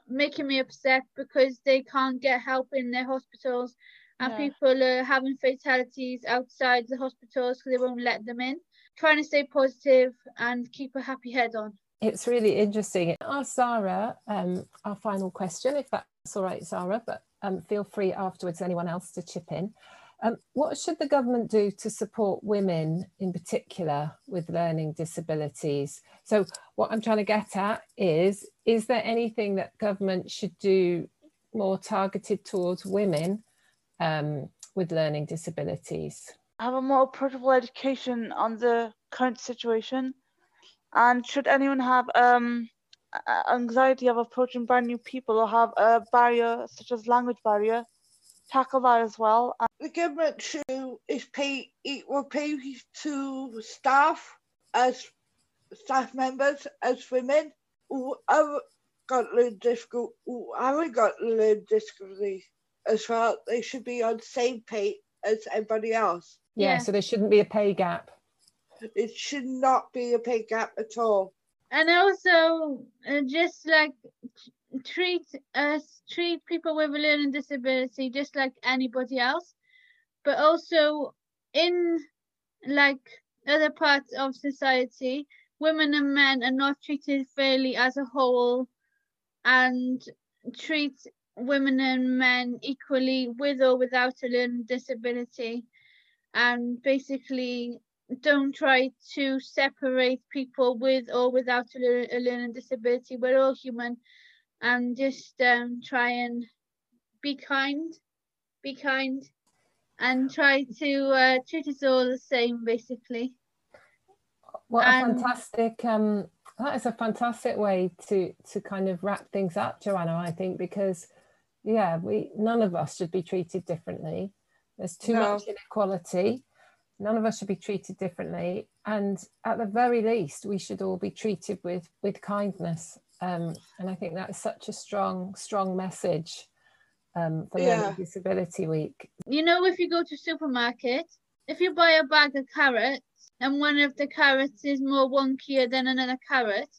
making me upset because they can't get help in their hospitals and yeah. people are having fatalities outside the hospitals because they won't let them in. Trying to stay positive and keep a happy head on. It's really interesting. Ask Sarah um, our final question, if that's all right, Sarah, but um, feel free afterwards, anyone else, to chip in. Um, what should the government do to support women in particular with learning disabilities? So, what I'm trying to get at is is there anything that government should do more targeted towards women um, with learning disabilities? Have a more approachable education on the current situation. And should anyone have um, anxiety of approaching brand new people or have a barrier such as language barrier, tackle that as well. The government should is pay equal pay to staff as staff members as women who have got learning difficulty, who haven't got learning difficulties as well. They should be on the same pay as everybody else. Yeah, yeah. so there shouldn't be a pay gap. It should not be a pay gap at all and also uh, just like treat us treat people with a learning disability just like anybody else but also in like other parts of society women and men are not treated fairly as a whole and treat women and men equally with or without a learning disability and basically don't try to separate people with or without a, a learning disability. We're all human, and just um, try and be kind, be kind, and try to uh, treat us all the same, basically. What and, a fantastic! Um, that is a fantastic way to to kind of wrap things up, Joanna. I think because yeah, we none of us should be treated differently. There's too no. much inequality none of us should be treated differently and at the very least we should all be treated with with kindness um, and i think that is such a strong strong message um, for yeah. learning disability week you know if you go to supermarket if you buy a bag of carrots and one of the carrots is more wonkier than another carrot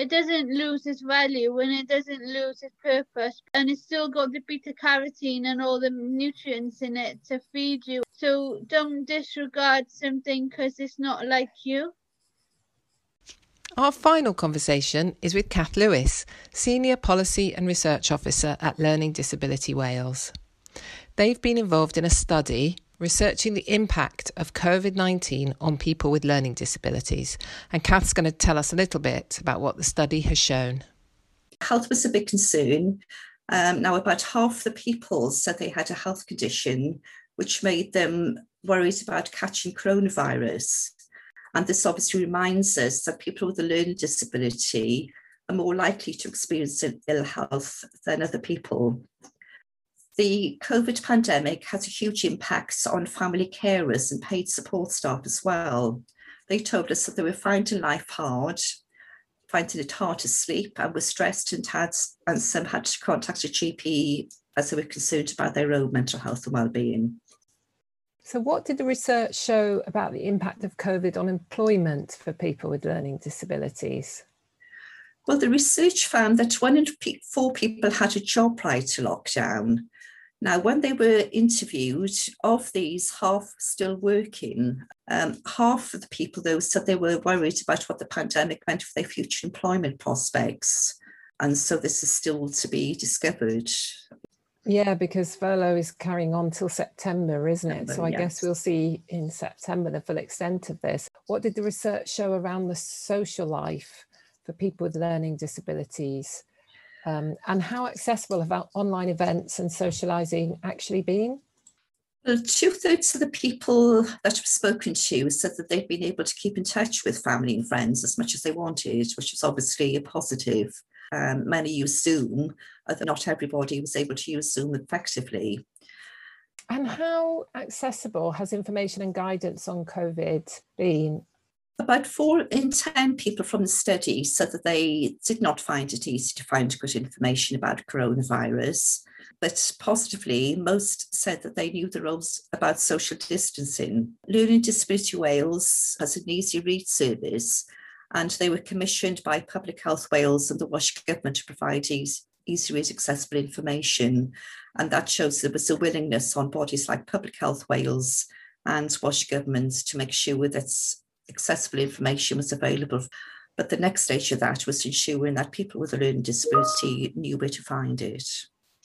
it doesn't lose its value and it doesn't lose its purpose. And it's still got the beta carotene and all the nutrients in it to feed you. So don't disregard something because it's not like you. Our final conversation is with Kath Lewis, Senior Policy and Research Officer at Learning Disability Wales. They've been involved in a study researching the impact of COVID 19 on people with learning disabilities. And Kath's going to tell us a little bit about what the study has shown. Health was a big concern. Um, now, about half the people said they had a health condition which made them worried about catching coronavirus. And this obviously reminds us that people with a learning disability are more likely to experience ill health than other people the COVID pandemic has a huge impact on family carers and paid support staff as well. They told us that they were finding life hard, finding it hard to sleep, and were stressed and had and some had to contact a GP as they were concerned about their own mental health and well-being. So, what did the research show about the impact of COVID on employment for people with learning disabilities? Well, the research found that one in four people had a job prior to lockdown, now, when they were interviewed, of these, half still working. Um, half of the people, though, said they were worried about what the pandemic meant for their future employment prospects. And so this is still to be discovered. Yeah, because furlough is carrying on till September, isn't it? so I yes. guess we'll see in September the full extent of this. What did the research show around the social life for people with learning disabilities? Um, and how accessible have online events and socialising actually been? Well, two thirds of the people that I've spoken to said that they've been able to keep in touch with family and friends as much as they wanted, which is obviously a positive. Um, many use Zoom, although not everybody was able to use Zoom effectively. And how accessible has information and guidance on COVID been about four in 10 people from the study said that they did not find it easy to find good information about coronavirus. But positively, most said that they knew the rules about social distancing. Learning Disability Wales has an easy read service, and they were commissioned by Public Health Wales and the Welsh Government to provide easy, easy read accessible information. And that shows there was a willingness on bodies like Public Health Wales and Welsh Government to make sure that accessible information was available. But the next stage of that was ensuring that people with a learning disability knew where to find it.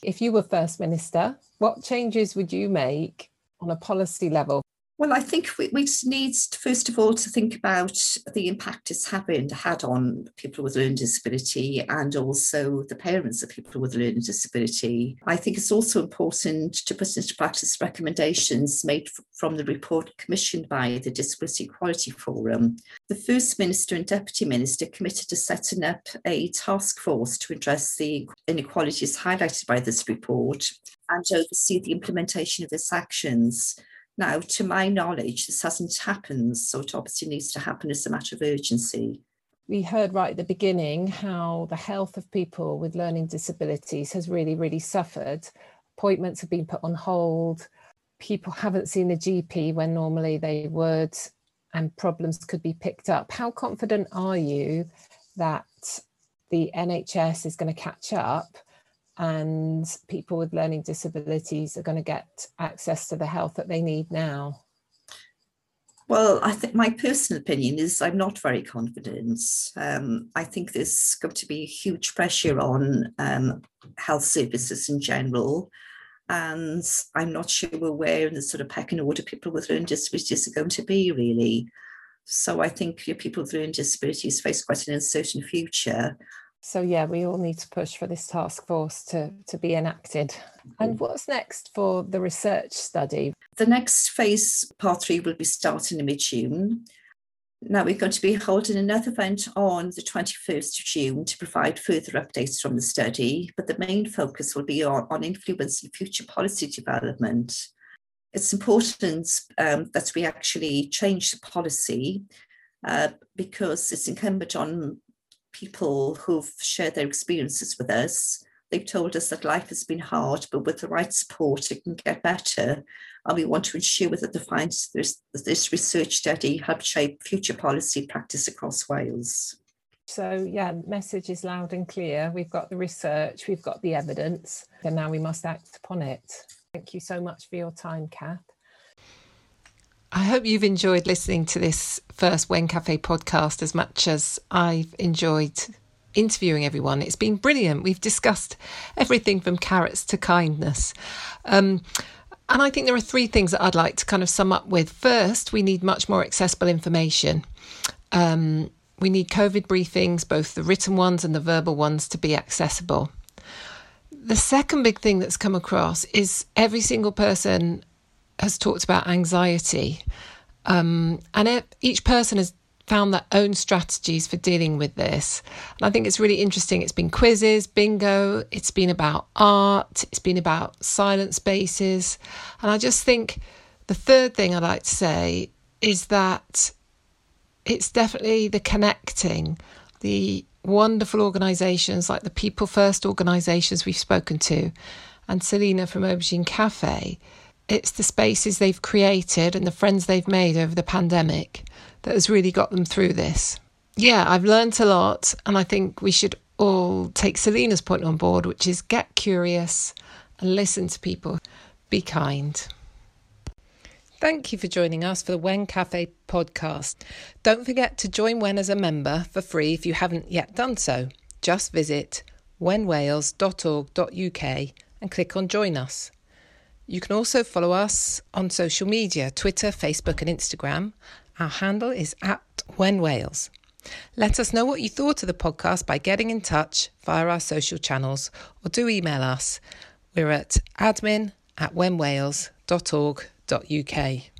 If you were First Minister, what changes would you make on a policy level? Well, I think we, we need, first of all, to think about the impact it's having, had on people with learning disability and also the parents of people with learning disability. I think it's also important to put into practice recommendations made from the report commissioned by the Disability Equality Forum. The First Minister and Deputy Minister committed to setting up a task force to address the inequalities highlighted by this report and oversee the implementation of its actions. Now, to my knowledge, this hasn't happened, so it obviously needs to happen as a matter of urgency. We heard right at the beginning how the health of people with learning disabilities has really, really suffered. Appointments have been put on hold. People haven't seen the GP when normally they would, and problems could be picked up. How confident are you that the NHS is going to catch up and people with learning disabilities are going to get access to the health that they need now? Well, I think my personal opinion is I'm not very confident. Um, I think there's going to be a huge pressure on um, health services in general. And I'm not sure where in the sort of pecking order people with learning disabilities are going to be, really. So I think your people with learning disabilities face quite an uncertain future. So yeah, we all need to push for this task force to, to be enacted. And what's next for the research study? The next phase, part three, will be starting in mid-June. Now we're going to be holding another event on the 21st of June to provide further updates from the study, but the main focus will be on, on influencing future policy development. It's important um, that we actually change the policy uh, because it's incumbent on people who've shared their experiences with us. They've told us that life has been hard, but with the right support, it can get better. And we want to ensure that the findings this, this research study help shape future policy practice across Wales. So, yeah, message is loud and clear. We've got the research, we've got the evidence, and now we must act upon it. Thank you so much for your time, Kath. I hope you've enjoyed listening to this first WEN Cafe podcast as much as I've enjoyed interviewing everyone. It's been brilliant. We've discussed everything from carrots to kindness. Um, and I think there are three things that I'd like to kind of sum up with. First, we need much more accessible information. Um, we need COVID briefings, both the written ones and the verbal ones, to be accessible. The second big thing that's come across is every single person has talked about anxiety, um, and it, each person has found their own strategies for dealing with this. And I think it's really interesting. It's been quizzes, bingo, it's been about art, it's been about silent spaces. And I just think the third thing I'd like to say is that it's definitely the connecting, the wonderful organisations like the People First organisations we've spoken to, and Selina from Aubergine Cafe it's the spaces they've created and the friends they've made over the pandemic that has really got them through this. Yeah, I've learned a lot, and I think we should all take Selina's point on board, which is get curious and listen to people. Be kind. Thank you for joining us for the WEN Cafe podcast. Don't forget to join WEN as a member for free if you haven't yet done so. Just visit wenwales.org.uk and click on Join Us. You can also follow us on social media Twitter, Facebook, and Instagram. Our handle is at WEN Wales. Let us know what you thought of the podcast by getting in touch via our social channels or do email us. We're at admin at wenwales.org.uk.